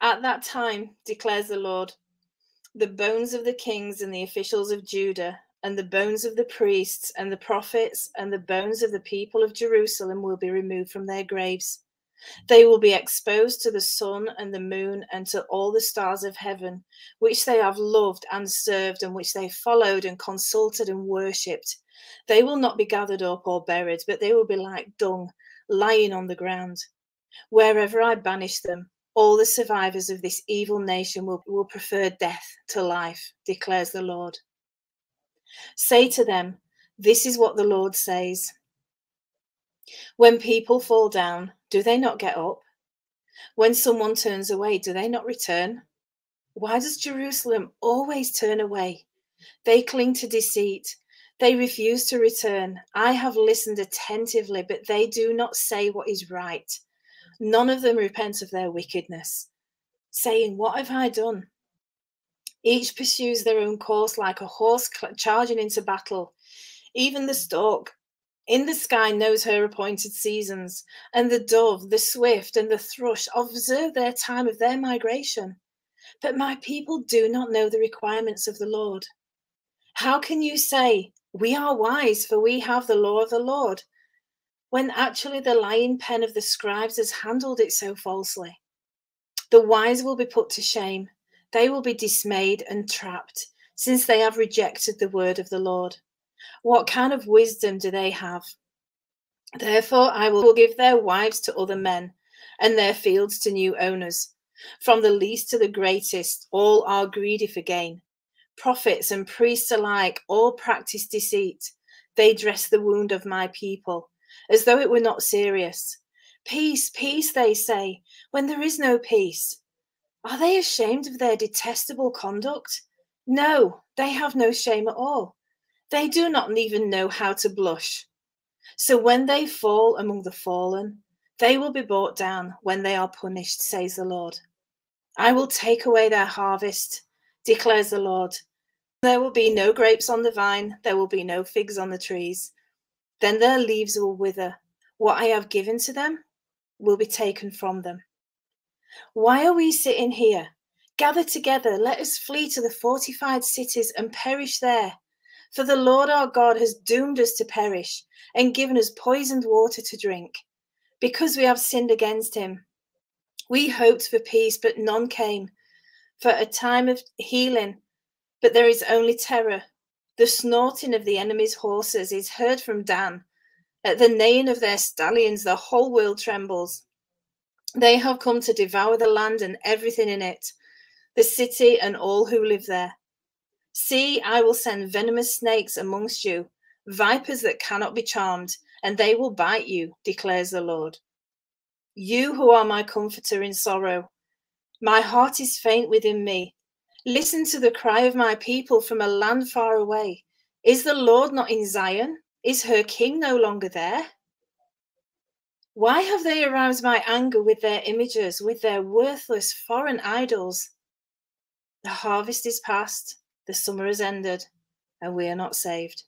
At that time, declares the Lord, the bones of the kings and the officials of Judah, and the bones of the priests and the prophets, and the bones of the people of Jerusalem will be removed from their graves. They will be exposed to the sun and the moon and to all the stars of heaven, which they have loved and served, and which they followed and consulted and worshipped. They will not be gathered up or buried, but they will be like dung lying on the ground. Wherever I banish them, all the survivors of this evil nation will, will prefer death to life, declares the Lord. Say to them, This is what the Lord says. When people fall down, do they not get up? When someone turns away, do they not return? Why does Jerusalem always turn away? They cling to deceit. They refuse to return. I have listened attentively, but they do not say what is right. None of them repent of their wickedness, saying, What have I done? Each pursues their own course like a horse charging into battle. Even the stork in the sky knows her appointed seasons, and the dove, the swift, and the thrush observe their time of their migration. But my people do not know the requirements of the Lord. How can you say, We are wise, for we have the law of the Lord? When actually the lying pen of the scribes has handled it so falsely. The wise will be put to shame, they will be dismayed and trapped, since they have rejected the word of the Lord. What kind of wisdom do they have? Therefore, I will give their wives to other men, and their fields to new owners. From the least to the greatest, all are greedy for gain. Prophets and priests alike all practice deceit. They dress the wound of my people as though it were not serious. Peace, peace, they say, when there is no peace. Are they ashamed of their detestable conduct? No, they have no shame at all. They do not even know how to blush. So when they fall among the fallen, they will be brought down when they are punished, says the Lord. I will take away their harvest, declares the Lord. There will be no grapes on the vine, there will be no figs on the trees. Then their leaves will wither. What I have given to them will be taken from them. Why are we sitting here? Gather together, let us flee to the fortified cities and perish there. For the Lord our God has doomed us to perish and given us poisoned water to drink, because we have sinned against him. We hoped for peace, but none came, for a time of healing, but there is only terror. The snorting of the enemy's horses is heard from Dan. At the neighing of their stallions, the whole world trembles. They have come to devour the land and everything in it, the city and all who live there. See, I will send venomous snakes amongst you, vipers that cannot be charmed, and they will bite you, declares the Lord. You who are my comforter in sorrow, my heart is faint within me. Listen to the cry of my people from a land far away. Is the Lord not in Zion? Is her king no longer there? Why have they aroused my anger with their images, with their worthless foreign idols? The harvest is past, the summer has ended, and we are not saved.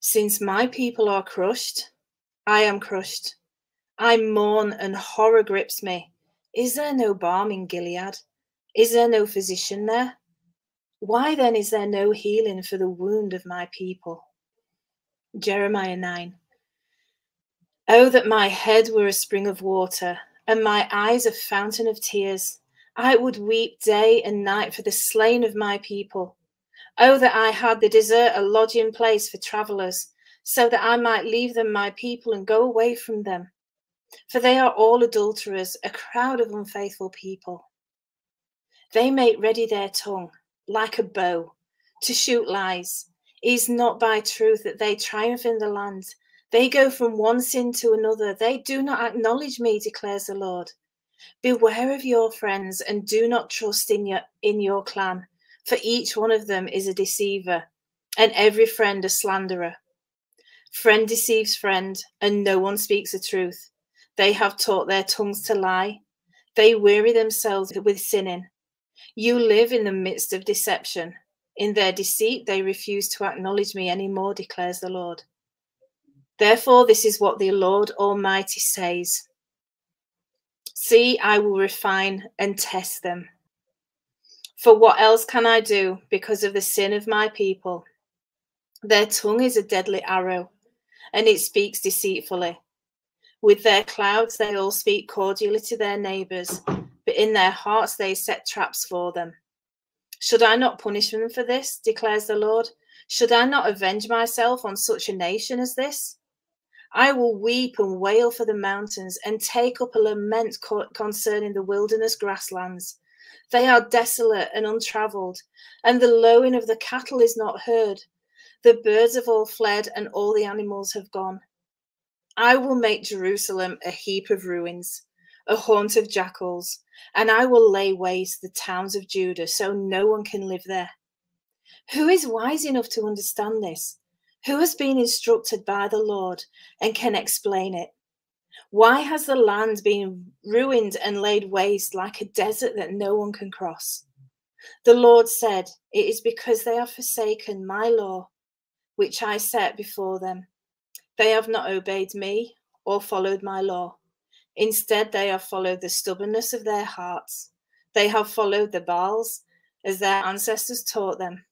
Since my people are crushed, I am crushed. I mourn and horror grips me. Is there no balm in Gilead? Is there no physician there? Why then is there no healing for the wound of my people? Jeremiah 9. Oh, that my head were a spring of water, and my eyes a fountain of tears. I would weep day and night for the slain of my people. Oh, that I had the desert a lodging place for travellers, so that I might leave them my people and go away from them. For they are all adulterers, a crowd of unfaithful people. They make ready their tongue like a bow to shoot lies. Is not by truth that they triumph in the land. They go from one sin to another. They do not acknowledge me, declares the Lord. Beware of your friends and do not trust in your in your clan, for each one of them is a deceiver, and every friend a slanderer. Friend deceives friend, and no one speaks the truth. They have taught their tongues to lie. They weary themselves with sinning. You live in the midst of deception. In their deceit, they refuse to acknowledge me any more, declares the Lord. Therefore, this is what the Lord Almighty says See, I will refine and test them. For what else can I do because of the sin of my people? Their tongue is a deadly arrow, and it speaks deceitfully. With their clouds, they all speak cordially to their neighbors, but in their hearts, they set traps for them. Should I not punish them for this, declares the Lord? Should I not avenge myself on such a nation as this? I will weep and wail for the mountains and take up a lament concerning the wilderness grasslands. They are desolate and untraveled, and the lowing of the cattle is not heard. The birds have all fled, and all the animals have gone. I will make Jerusalem a heap of ruins, a haunt of jackals, and I will lay waste the towns of Judah so no one can live there. Who is wise enough to understand this? Who has been instructed by the Lord and can explain it? Why has the land been ruined and laid waste like a desert that no one can cross? The Lord said, It is because they have forsaken my law, which I set before them. They have not obeyed me or followed my law. Instead, they have followed the stubbornness of their hearts. They have followed the Baals as their ancestors taught them.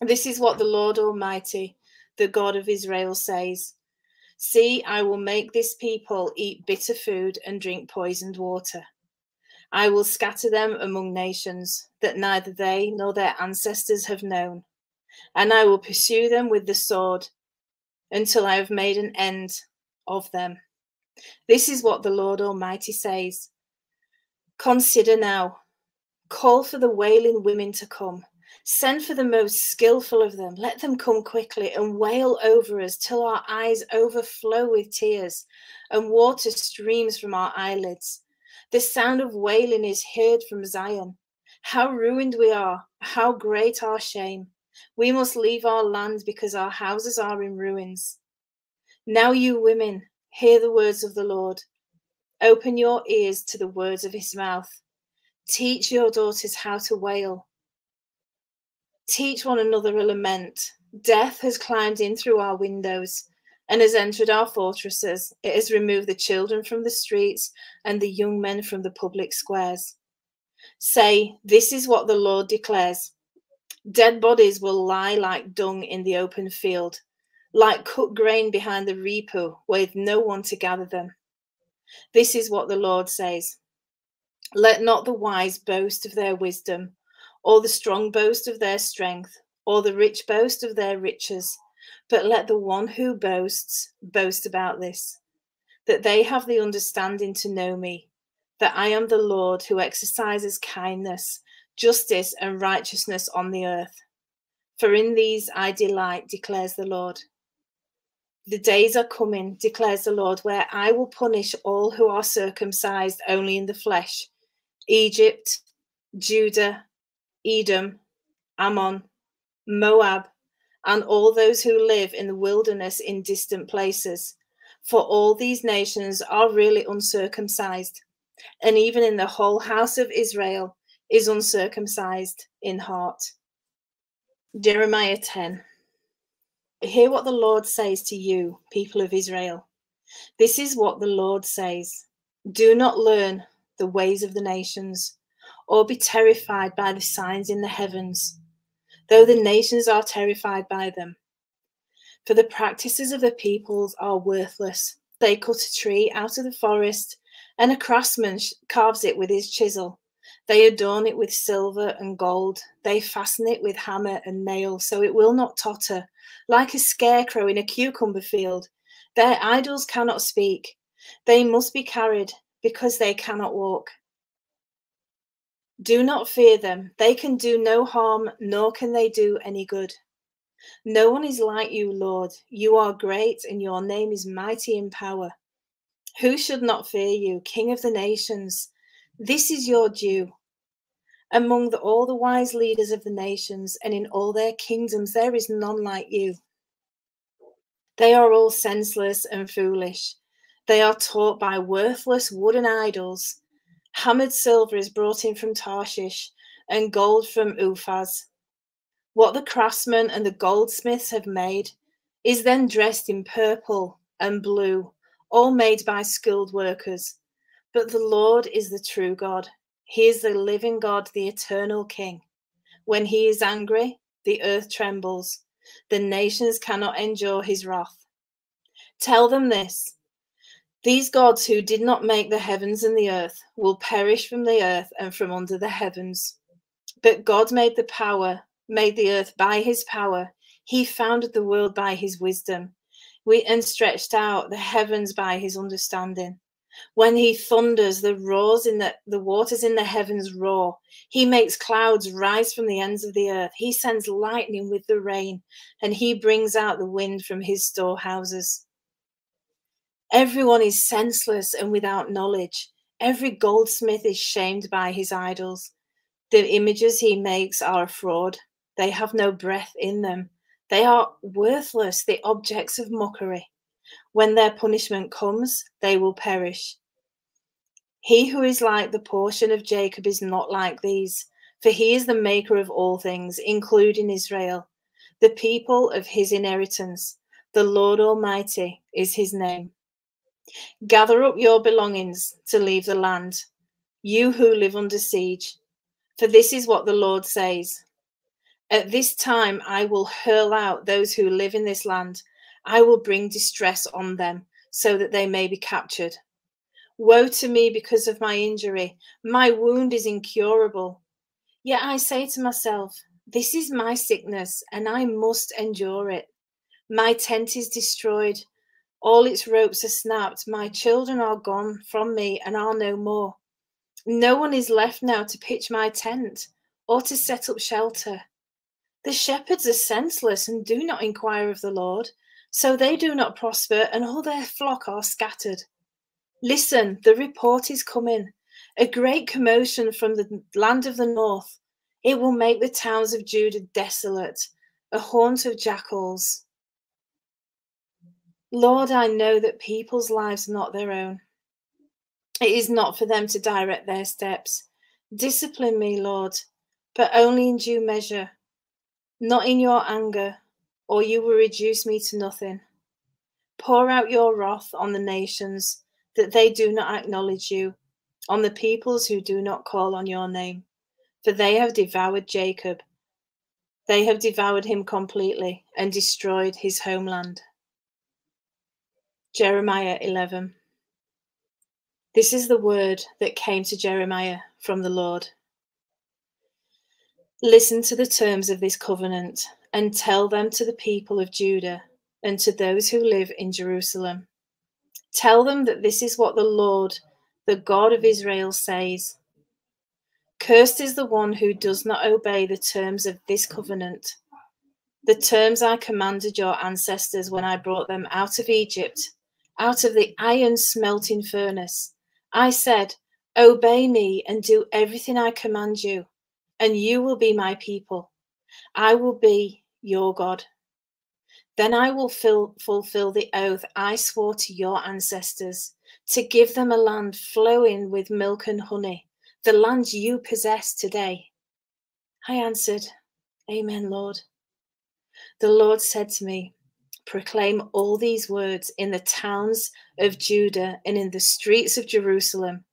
This is what the Lord Almighty, the God of Israel, says See, I will make this people eat bitter food and drink poisoned water. I will scatter them among nations that neither they nor their ancestors have known, and I will pursue them with the sword until I have made an end of them. This is what the Lord Almighty says Consider now, call for the wailing women to come Send for the most skillful of them. Let them come quickly and wail over us till our eyes overflow with tears and water streams from our eyelids. The sound of wailing is heard from Zion. How ruined we are, how great our shame. We must leave our land because our houses are in ruins. Now, you women, hear the words of the Lord. Open your ears to the words of his mouth. Teach your daughters how to wail teach one another a lament. Death has climbed in through our windows and has entered our fortresses. It has removed the children from the streets and the young men from the public squares. Say, This is what the Lord declares Dead bodies will lie like dung in the open field, like cut grain behind the reaper with no one to gather them. This is what the Lord says Let not the wise boast of their wisdom or the strong boast of their strength, or the rich boast of their riches. But let the one who boasts boast about this, that they have the understanding to know me, that I am the Lord who exercises kindness, justice, and righteousness on the earth. For in these I delight, declares the Lord. The days are coming, declares the Lord, where I will punish all who are circumcised only in the flesh Egypt, Judah, Edom, Ammon, Moab, and all those who live in the wilderness in distant places. For all these nations are really uncircumcised, and even in the whole house of Israel is uncircumcised in heart. Jeremiah 10. Hear what the Lord says to you, people of Israel. This is what the Lord says Do not learn the ways of the nations or be terrified by the signs in the heavens, though the nations are terrified by them. For the practices of the peoples are worthless. They cut a tree out of the forest, and a craftsman carves it with his chisel. They adorn it with silver and gold. They fasten it with hammer and nail, so it will not totter, like a scarecrow in a cucumber field. Their idols cannot speak. They must be carried because they cannot walk. Do not fear them. They can do no harm, nor can they do any good. No one is like you, Lord. You are great, and your name is mighty in power. Who should not fear you, King of the nations? This is your due. Among the, all the wise leaders of the nations and in all their kingdoms, there is none like you. They are all senseless and foolish. They are taught by worthless wooden idols. Hammered silver is brought in from Tarshish, and gold from Uphaz. What the craftsmen and the goldsmiths have made is then dressed in purple and blue, all made by skilled workers. But the Lord is the true God. He is the living God, the eternal King. When he is angry, the earth trembles. The nations cannot endure his wrath. Tell them this these gods who did not make the heavens and the earth will perish from the earth and from under the heavens. But God made the power, made the earth by his power. He founded the world by his wisdom. We and stretched out the heavens by his understanding. When he thunders, the roars in the, the waters in the heavens roar. He makes clouds rise from the ends of the earth. He sends lightning with the rain, and he brings out the wind from his storehouses. Everyone is senseless and without knowledge. Every goldsmith is shamed by his idols. The images he makes are a fraud. They have no breath in them. They are worthless, the objects of mockery. When their punishment comes, they will perish. He who is like the portion of Jacob is not like these, for he is the maker of all things, including Israel, the people of his inheritance. The Lord Almighty is his name. Gather up your belongings to leave the land, you who live under siege. For this is what the Lord says At this time I will hurl out those who live in this land, I will bring distress on them, so that they may be captured. Woe to me because of my injury! My wound is incurable. Yet I say to myself, This is my sickness, and I must endure it. My tent is destroyed all its ropes are snapped. My children are gone from me and are no more. No one is left now to pitch my tent or to set up shelter. The shepherds are senseless and do not inquire of the Lord, so they do not prosper, and all their flock are scattered. Listen, the report is coming a great commotion from the land of the north. It will make the towns of Judah desolate, a haunt of jackals. Lord, I know that people's lives are not their own. It is not for them to direct their steps. Discipline me, Lord, but only in due measure, not in your anger, or you will reduce me to nothing. Pour out your wrath on the nations, that they do not acknowledge you, on the peoples who do not call on your name. For they have devoured Jacob. They have devoured him completely and destroyed his homeland. Jeremiah 11. This is the word that came to Jeremiah from the Lord. Listen to the terms of this covenant and tell them to the people of Judah and to those who live in Jerusalem. Tell them that this is what the Lord, the God of Israel, says Cursed is the one who does not obey the terms of this covenant, the terms I commanded your ancestors when I brought them out of Egypt out of the iron smelting furnace. I said, Obey me and do everything I command you, and you will be my people. I will be your God. Then I will fill, fulfill the oath I swore to your ancestors to give them a land flowing with milk and honey, the land you possess today. I answered, Amen, Lord. The Lord said to me, proclaim all these words in the towns of Judah and in the streets of Jerusalem.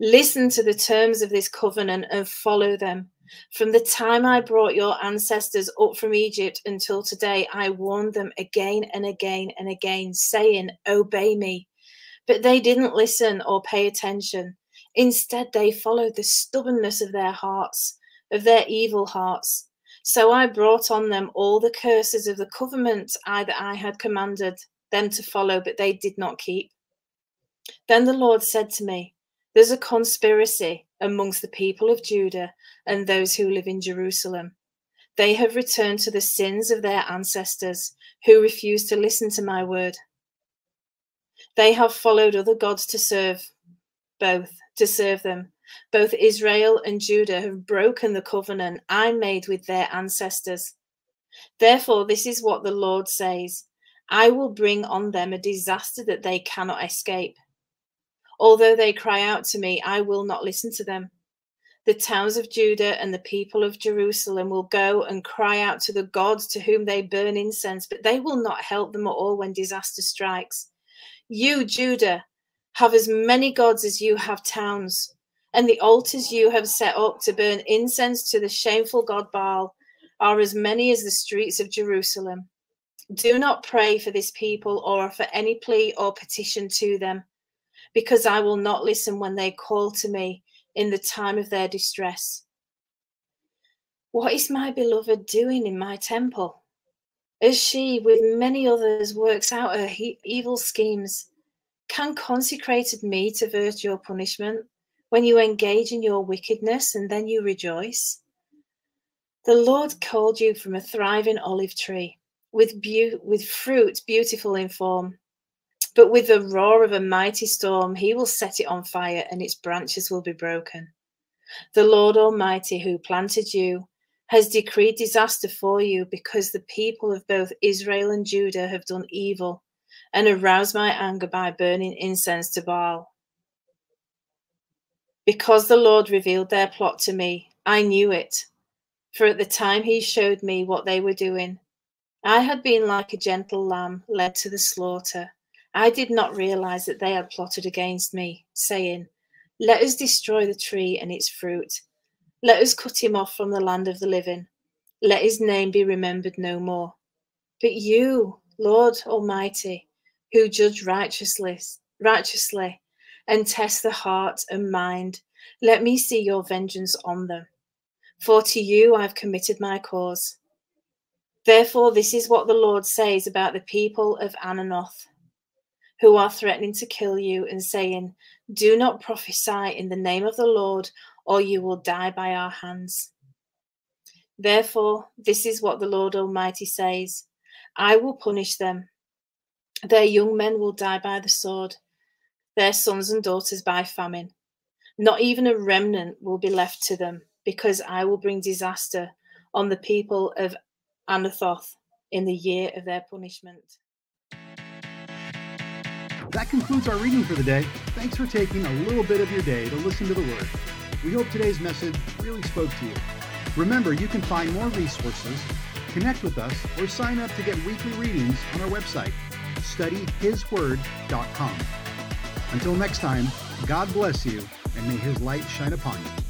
Listen to the terms of this covenant and follow them. From the time I brought your ancestors up from Egypt until today, I warned them again and again and again, saying, Obey me. But they didn't listen or pay attention. Instead, they followed the stubbornness of their hearts, of their evil hearts. So I brought on them all the curses of the covenant I, that I had commanded them to follow, but they did not keep. Then the Lord said to me, There's a conspiracy amongst the people of Judah and those who live in Jerusalem. They have returned to the sins of their ancestors who refused to listen to my word. They have followed other gods to serve both, to serve them. Both Israel and Judah have broken the covenant I made with their ancestors. Therefore, this is what the Lord says I will bring on them a disaster that they cannot escape. Although they cry out to me, I will not listen to them. The towns of Judah and the people of Jerusalem will go and cry out to the gods to whom they burn incense, but they will not help them at all when disaster strikes. You, Judah, have as many gods as you have towns, and the altars you have set up to burn incense to the shameful god Baal are as many as the streets of Jerusalem. Do not pray for this people or for any plea or petition to them, because I will not listen when they call to me in the time of their distress. What is my beloved doing in my temple? As she, with many others, works out her he- evil schemes, can consecrated meat avert your punishment when you engage in your wickedness and then you rejoice? The Lord called you from a thriving olive tree with, be- with fruit beautiful in form. But with the roar of a mighty storm, he will set it on fire and its branches will be broken. The Lord Almighty, who planted you, has decreed disaster for you because the people of both Israel and Judah have done evil and aroused my anger by burning incense to Baal. Because the Lord revealed their plot to me, I knew it, for at the time he showed me what they were doing. I had been like a gentle lamb led to the slaughter I did not realize that they had plotted against me, saying, Let us destroy the tree and its fruit. Let us cut him off from the land of the living. Let his name be remembered no more. But you, Lord Almighty, who judge righteously, righteously and test the heart and mind, let me see your vengeance on them. For to you I've committed my cause. Therefore, this is what the Lord says about the people of Anathoth who are threatening to kill you and saying, Do not prophesy in the name of the Lord, or you will die by our hands. Therefore, this is what the Lord Almighty says I will punish them. Their young men will die by the sword, their sons and daughters by famine. Not even a remnant will be left to them, because I will bring disaster on the people of Anathoth in the year of their punishment. That concludes our reading for the day. Thanks for taking a little bit of your day to listen to the Word. We hope today's message really spoke to you. Remember, you can find more resources, connect with us, or sign up to get weekly readings on our website, studyhisword.com. Until next time, God bless you, and may His light shine upon you.